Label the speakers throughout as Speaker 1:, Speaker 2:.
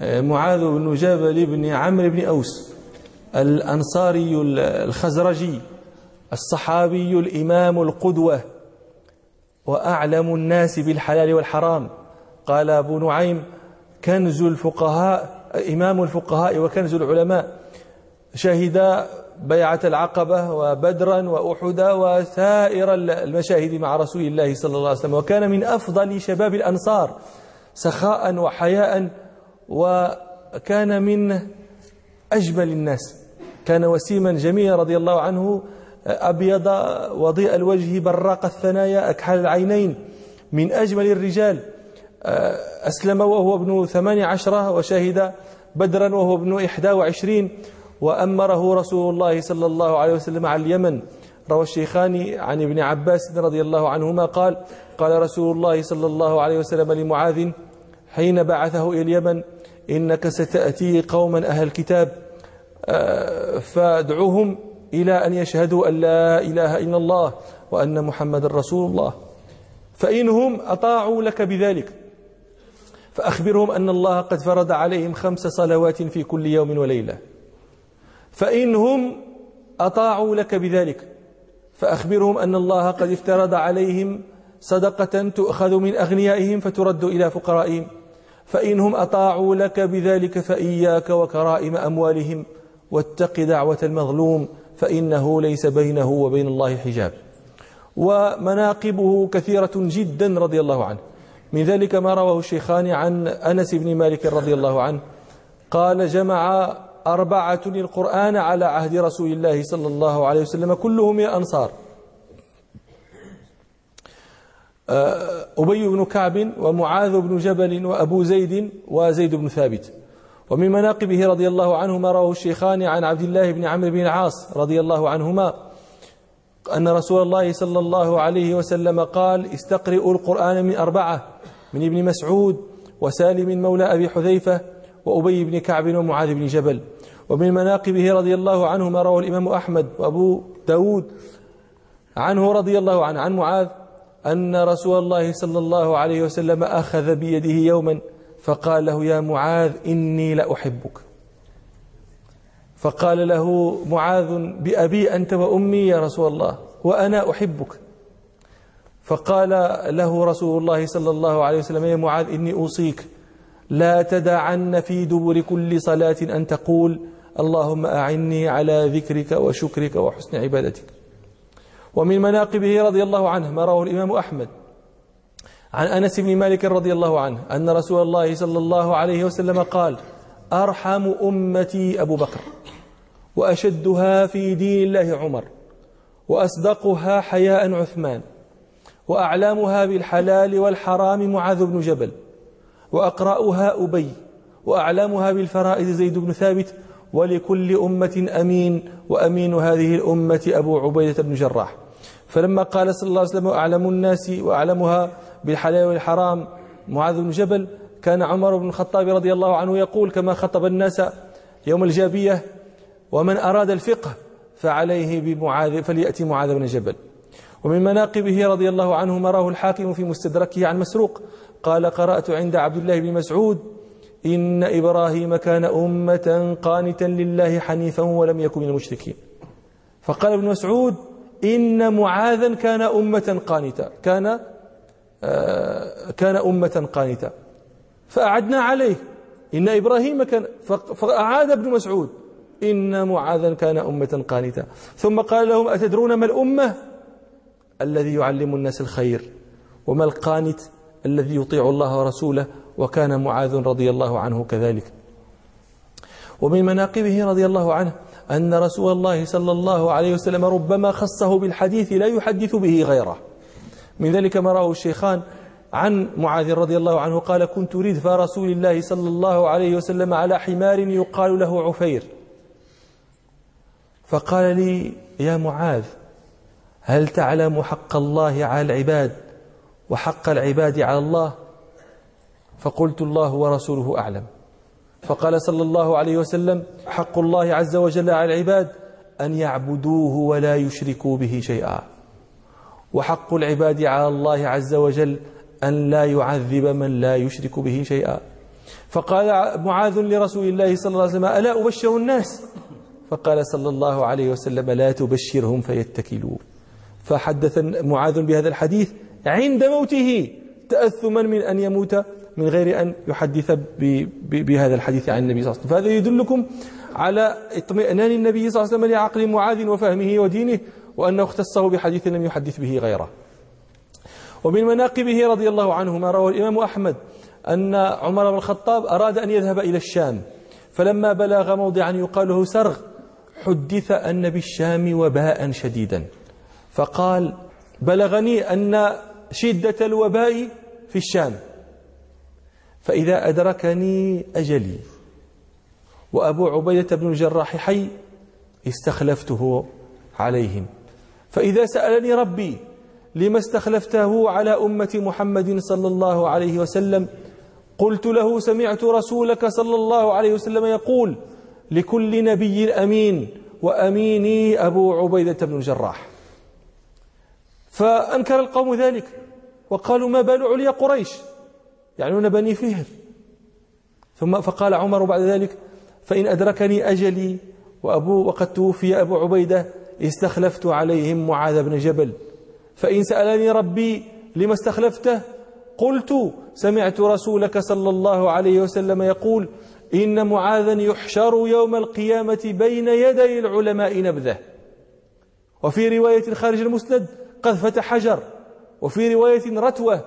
Speaker 1: معاذ بن جبل بن عمرو بن أوس الأنصاري الخزرجي الصحابي الإمام القدوة وأعلم الناس بالحلال والحرام. قال أبو نعيم كنز الفقهاء إمام الفقهاء وكنز العلماء شهد بيعة العقبة وبدرا وأحدا وسائر المشاهد مع رسول الله صلى الله عليه وسلم وكان من أفضل شباب الأنصار سخاء وحياء وكان من أجمل الناس. كان وسيما جميلا رضي الله عنه أبيض وضيء الوجه براق الثنايا أكحل العينين. من أجمل الرجال. أسلم وهو ابن ثمان عشرة وشهد بدرا وهو ابن إحدى وعشرين. وأمره رسول الله صلى الله عليه وسلم على اليمن. روى الشيخان عن ابن عباس رضي الله عنهما قال قال رسول الله صلى الله عليه وسلم لمعاذ حين بعثه إلى اليمن إنك ستأتي قوما أهل الكتاب آه، فادعوهم إلى أن يشهدوا أن لا إله إلا الله وأن محمد رسول الله. فإنهم أطاعوا لك بذلك. فأخبرهم أن الله قد فرض عليهم خمس صلوات في كل يوم وليلة. فإنهم أطاعوا لك بذلك. فأخبرهم أن الله قد افترض عليهم صدقة تؤخذ من أغنيائهم فترد إلى فقرائهم. فإنهم أطاعوا لك بذلك فإياك وكرائم أموالهم. واتق دعوة المظلوم فإنه ليس بينه وبين الله حجاب. ومناقبه كثيرة جدا رضي الله عنه. من ذلك ما رواه الشيخان عن أنس بن مالك رضي الله عنه. قال جمع أربعة القرآن على عهد رسول الله صلى الله عليه وسلم كلهم من الأنصار أبي بن كعب ومعاذ بن جبل وأبو زيد وزيد بن ثابت. ومن مناقبه رضي الله عنه ما رواه الشيخان عن عبد الله بن عمرو بن العاص رضي الله عنهما أن رسول الله صلى الله عليه وسلم قال استقرئوا القرآن من أربعة من ابن مسعود وسالم مولى أبي حذيفة وأبي بن كعب ومعاذ بن جبل. ومن مناقبه رضي الله عنه ما روى الإمام أحمد وأبو داود عنه رضي الله عنه عن معاذ أن رسول الله صلى الله عليه وسلم أخذ بيده يوما فقال له يا معاذ إني لأحبك. فقال له معاذ بأبي أنت وأمي يا رسول الله وأنا أحبك. فقال له رسول الله صلى الله عليه وسلم يا معاذ إني أوصيك لا تدعن في دبر كل صلاة أن تقول اللهم أعني على ذكرك وشكرك وحسن عبادتك. ومن مناقبه رضي الله عنه ما رواه الإمام أحمد. عن أنس بن مالك رضي الله عنه أن رسول الله صلى الله عليه وسلم قال أرحم أمتي أبو بكر وأشدها في دين الله عمر وأصدقها حياء عثمان وأعلامها بالحلال والحرام معاذ بن جبل وأقرأها أبي وأعلامها بالفرائض زيد بن ثابت ولكل أمة أمين وأمين هذه الأمة أبو عبيدة بن جراح. فلما قال صلى الله عليه وسلم أعلم الناس وأعلمها بالحلال والحرام معاذ بن جبل كان عمر بن الخطاب رضي الله عنه يقول كما خطب الناس يوم الجابية ومن أراد الفقه فعليه بمعاذ فليأتي معاذ بن جبل. ومن مناقبه رضي الله عنه مراه الحاكم في مستدركه عن مسروق قال قرأت عند عبد الله بن مسعود إن إبراهيم كان أمة قانتا لله حنيفا ولم يكن من المشركين. فقال ابن مسعود إن معاذا كان أمة قانتا؟ كان آه، كان أمة قانتا. فأعدنا عليه. إن إبراهيم كان فأعاد ابن مسعود. إن معاذا كان أمة قانتا. ثم قال لهم أتدرون ما الأمة؟ الذي يعلم الناس الخير. وما القانت؟ الذي يطيع الله ورسوله وكان معاذ رضي الله عنه كذلك. ومن مناقبه رضي الله عنه أن رسول الله صلى الله عليه وسلم ربما خصه بالحديث لا يحدث به غيره. من ذلك ما راه الشيخان عن معاذ رضي الله عنه قال كنت ردف رسول الله صلى الله عليه وسلم على حمار يقال له عفير فقال لي يا معاذ هل تعلم حق الله على العباد وحق العباد على الله فقلت الله ورسوله أعلم. فقال صلى الله عليه وسلم حق الله عز وجل على العباد أن يعبدوه ولا يشركوا به شيئا. وحق العباد على الله عز وجل أن لا يعذب من لا يشرك به شيئا. فقال معاذ لرسول الله صلى الله عليه وسلم ألا أبشر الناس؟ فقال صلى الله عليه وسلم لا تبشرهم فيتكلوا فحدث معاذ بهذا الحديث عند موته. تأثما من أن يموت من غير أن يحدث بهذا الحديث عن النبي صلى الله عليه وسلم. فهذا يدلكم على اطمئنان النبي صلى الله عليه وسلم لعقل معاذ وفهمه ودينه وأنه اختصه بحديث لم يحدث به غيره. ومن مناقبه رضي الله عنه ما رواه الإمام أحمد أن عمر بن الخطاب أراد أن يذهب إلى الشام فلما بلغ موضعا يقال له سرغ حدث أن بالشام وباء شديدا. فقال بلغني أن شدة الوباء في الشام. فإذا أدركني أجلي وأبو عبيدة بن الجراح حي استخلفته عليهم. فإذا سألني ربي لما استخلفته على أمة محمد صلى الله عليه وسلم قلت له سمعت رسولك صلى الله عليه وسلم يقول لكل نبي أمين وأميني أبو عبيدة بن الجراح. فأنكر القوم ذلك وقالوا ما بال عليا قريش يعنون بني فهر. ثم فقال عمر بعد ذلك فإن أدركني أجلي وأبو وقد توفي أبو عبيدة استخلفت عليهم معاذ بن جبل. فإن سألني ربي لما استخلفته قلت سمعت رسولك صلى الله عليه وسلم يقول إن معاذا يحشر يوم القيامة بين يدي العلماء نبذة. وفي رواية خارج المسند قذفة حجر. وفي رواية رتوة.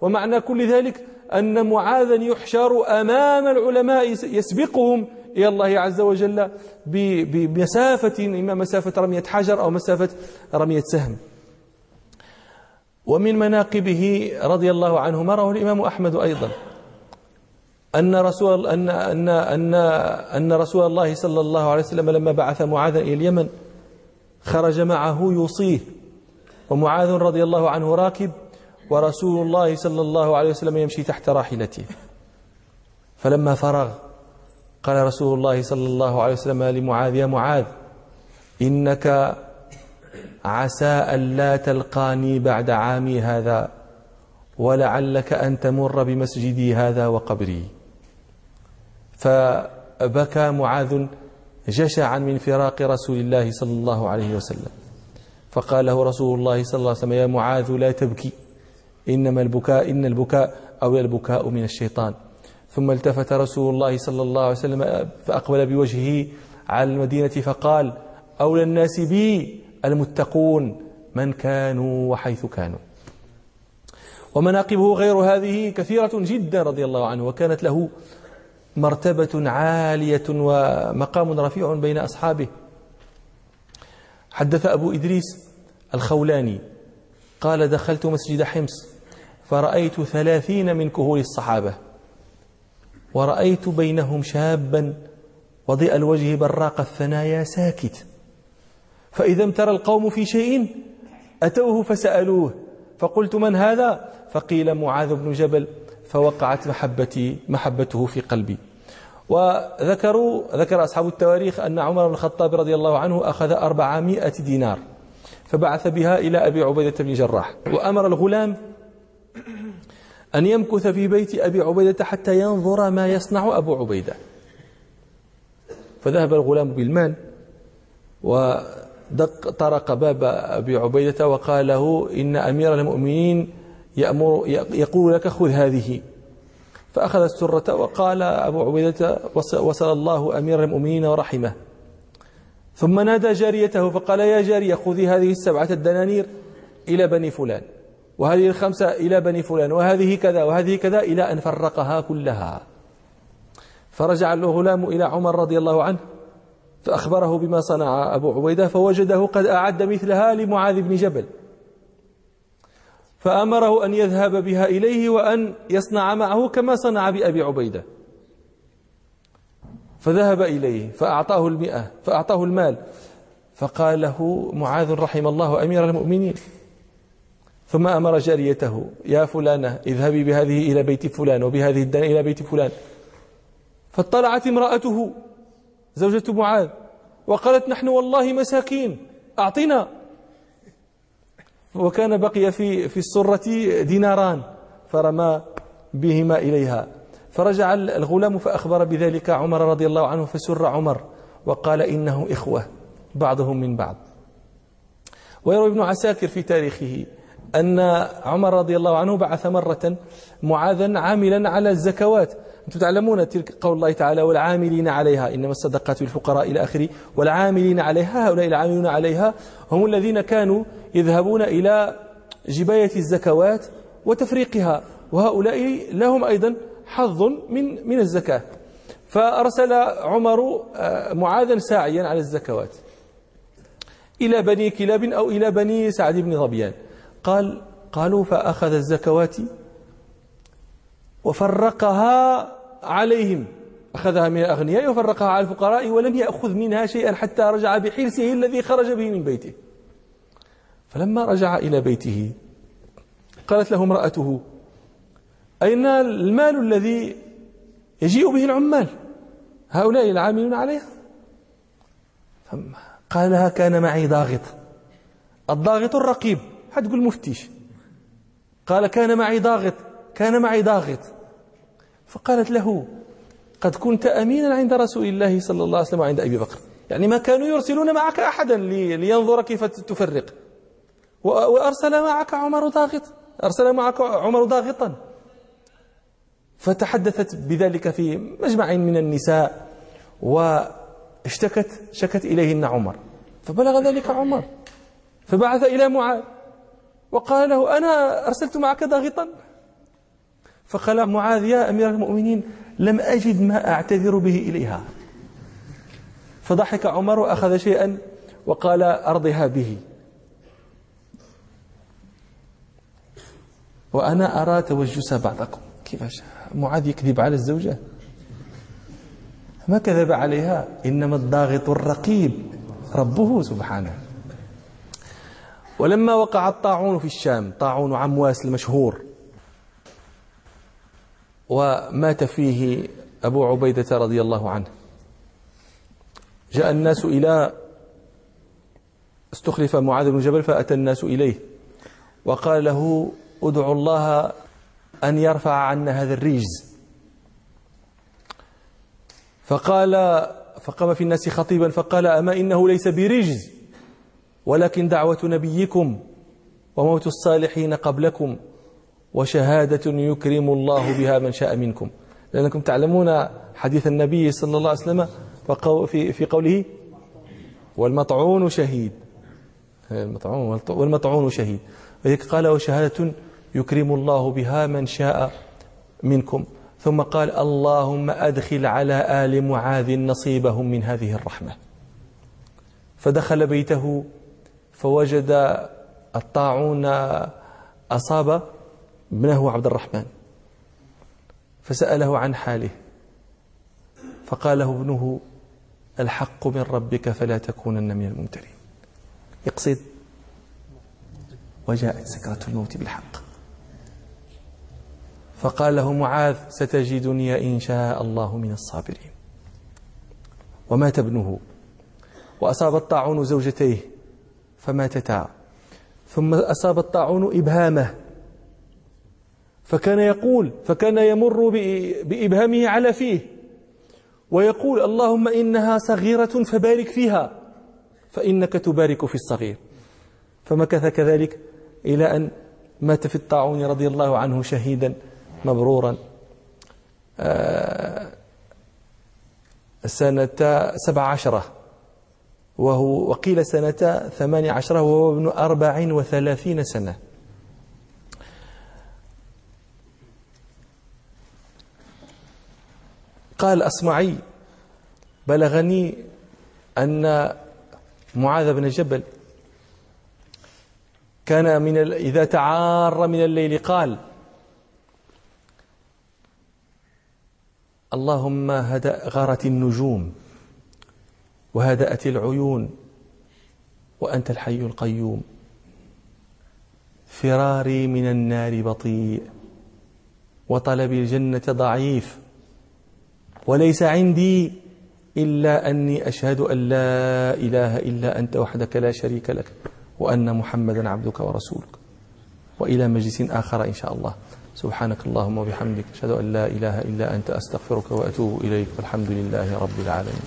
Speaker 1: ومعنى كل ذلك أن معاذا يحشر أمام العلماء يسبقهم إلى الله عز وجل بمسافة إما مسافة رمية حجر أو مسافة رمية سهم. ومن مناقبه رضي الله عنه ما رواه الإمام أحمد أيضا. أن رسول أن أن أن أن رسول الله صلى الله عليه وسلم لما بعث معاذا إلى اليمن خرج معه يوصيه. ومعاذ رضي الله عنه راكب ورسول الله صلى الله عليه وسلم يمشي تحت راحلته. فلما فرغ قال رسول الله صلى الله عليه وسلم لمعاذ يا معاذ إنك عسى أن لا تلقاني بعد عامي هذا ولعلك أن تمر بمسجدي هذا وقبري. فبكى معاذ جشعا من فراق رسول الله صلى الله عليه وسلم. فقال له رسول الله صلى الله عليه وسلم يا معاذ لا تبكي. إنما البكاء إن البكاء أو البكاء من الشيطان. ثم التفت رسول الله صلى الله عليه وسلم فأقبل بوجهه على المدينة فقال أولى الناس بي المتقون من كانوا وحيث كانوا. ومناقبه غير هذه كثيرة جدا رضي الله عنه وكانت له مرتبة عالية ومقام رفيع بين أصحابه. حدث أبو إدريس الخولاني قال دخلت مسجد حمص فرأيت ثلاثين من كهول الصحابة ورأيت بينهم شابا وضيء الوجه براق الثنايا ساكت فإذا امترى القوم في شيء أتوه فسألوه فقلت من هذا؟ فقيل معاذ بن جبل فوقعت محبتي محبته في قلبي. وذكروا ذكر أصحاب التواريخ أن عمر بن الخطاب رضي الله عنه أخذ أربعمائة دينار فبعث بها إلى أبي عبيدة بن جراح. وأمر الغلام أن يمكث في بيت أبي عبيدة حتى ينظر ما يصنع أبو عبيدة. فذهب الغلام بالمال ودق طرق باب أبي عبيدة وقال له إن أمير المؤمنين يأمر يقول لك خذ هذه. فأخذ السرة وقال أبو عبيدة وصل الله أمير المؤمنين ورحمة. ثم نادى جاريته فقال يا جارية خذي هذه السبعة الدنانير إلى بني فلان وهذه الخمسة إلى بني فلان وهذه كذا وهذه كذا إلى أن فرقها كلها. فرجع الغلام إلى عمر رضي الله عنه فأخبره بما صنع أبو عبيدة فوجده قد أعد مثلها لمعاذ بن جبل. فأمره أن يذهب بها إليه وأن يصنع معه كما صنع بأبي عبيدة. فذهب إليه فأعطاه المئة فأعطاه المال. فقال له معاذ رحم الله أمير المؤمنين. ثم أمر جاريته يا فلانة اذهبي بهذه إلى بيت فلان وبهذه الدنة إلى بيت فلان. فاطلعت امرأته زوجة معاذ وقالت نحن والله مساكين أعطنا. وكان بقي في في السرة ديناران فرمى بهما إليها. فرجع الغلام فأخبر بذلك عمر رضي الله عنه فسر عمر وقال إنه إخوة بعضهم من بعض. ويروي ابن عساكر في تاريخه أن عمر رضي الله عنه بعث مرة معاذا عاملا على الزكوات أنتم تعلمون تلك قول الله تعالى والعاملين عليها إنما الصدقات للفقراء إلى آخره. والعاملين عليها هؤلاء العاملون عليها هم الذين كانوا يذهبون إلى جباية الزكوات وتفريقها وهؤلاء لهم أيضا حظ من من الزكاة. فأرسل عمر آه، معاذا ساعيا على الزكوات إلى بني كلاب أو إلى بني سعد بن ظبيان. قال قالوا فأخذ الزكوات وفرقها عليهم. أخذها من الأغنياء وفرقها على الفقراء ولم يأخذ منها شيئا حتى رجع بحرسه الذي خرج به من بيته. فلما رجع إلى بيته قالت له امرأته أين المال الذي يجيء به العمال؟ هؤلاء العاملون عليها. قال لها كان معي ضاغط. الضاغط الرقيب. حتقول مفتيش. قال كان معي ضاغط. كان معي ضاغط. فقالت له قد كنت أمينا عند رسول الله صلى الله عليه وسلم وعند أبي بكر. يعني ما كانوا يرسلون معك أحدا لينظر كيف تفرق. وأرسل معك عمر ضاغط. أرسل معك عمر ضاغطا. فتحدثت بذلك في مجمع من النساء واشتكت شكت إليهن عمر. فبلغ ذلك عمر. فبعث إلى معاذ. وقال له أنا أرسلت معك ضاغطا؟ فقال معاذ يا أمير المؤمنين لم أجد ما أعتذر به إليها. فضحك عمر وأخذ شيئا وقال أرضها به. وأنا أرى توجس بعضكم. كيفاش معاذ يكذب على الزوجة. ما كذب عليها؟ إنما الضاغط الرقيب. ربه سبحانه. ولما وقع الطاعون في الشام طاعون عمواس المشهور ومات فيه أبو عبيدة رضي الله عنه. جاء الناس إلى استخلف معاذ بن جبل فأتى الناس إليه وقال له ادعوا الله أن يرفع عنا هذا الرجز. فقال فقام في الناس خطيبا فقال أما إنه ليس برجز ولكن دعوة نبيكم وموت الصالحين قبلكم. وشهادة يكرم الله بها من شاء منكم. لأنكم تعلمون حديث النبي صلى الله عليه وسلم في قوله والمطعون شهيد. المطعون والمطعون شهيد. قال وشهادة يكرم الله بها من شاء منكم. ثم قال اللهم أدخل على آل معاذ نصيبهم من هذه الرحمة. فدخل بيته فوجد الطاعون أصاب ابنه عبد الرحمن؟ فسأله عن حاله. فقال له ابنه الحق من ربك فلا تكونن من الممترين. يقصد وجاءت سكرة الموت بالحق. فقال له معاذ ستجدني إن شاء الله من الصابرين. ومات ابنه. وأصاب الطاعون زوجتيه فماتتا. ثم أصاب الطاعون إبهامه. فكان يقول فكان يمر بإبهامه على فيه ويقول اللهم إنها صغيرة فبارك فيها فإنك تبارك في الصغير. فمكث كذلك إلى أن مات في الطاعون رضي الله عنه شهيدا مبرورا. آه، سنة سبع عشرة وهو وقيل سنة ثمان عشرة وهو ابن أربع وثلاثين سنة. قال أصمعي بلغني أن معاذ بن جبل كان من إذا تعار من الليل قال اللهم هدأ غارت النجوم وهدأت العيون وأنت الحي القيوم. فراري من النار بطيء وطلب الجنة ضعيف وليس عندي إلا أني أشهد أن لا إله إلا أنت وحدك لا شريك لك وأن محمدا عبدك ورسولك. وإلى مجلس آخر إن شاء الله. سبحانك اللهم وبحمدك. أشهد أن لا إله إلا أنت. أستغفرك وأتوب إليك. والحمد لله رب العالمين.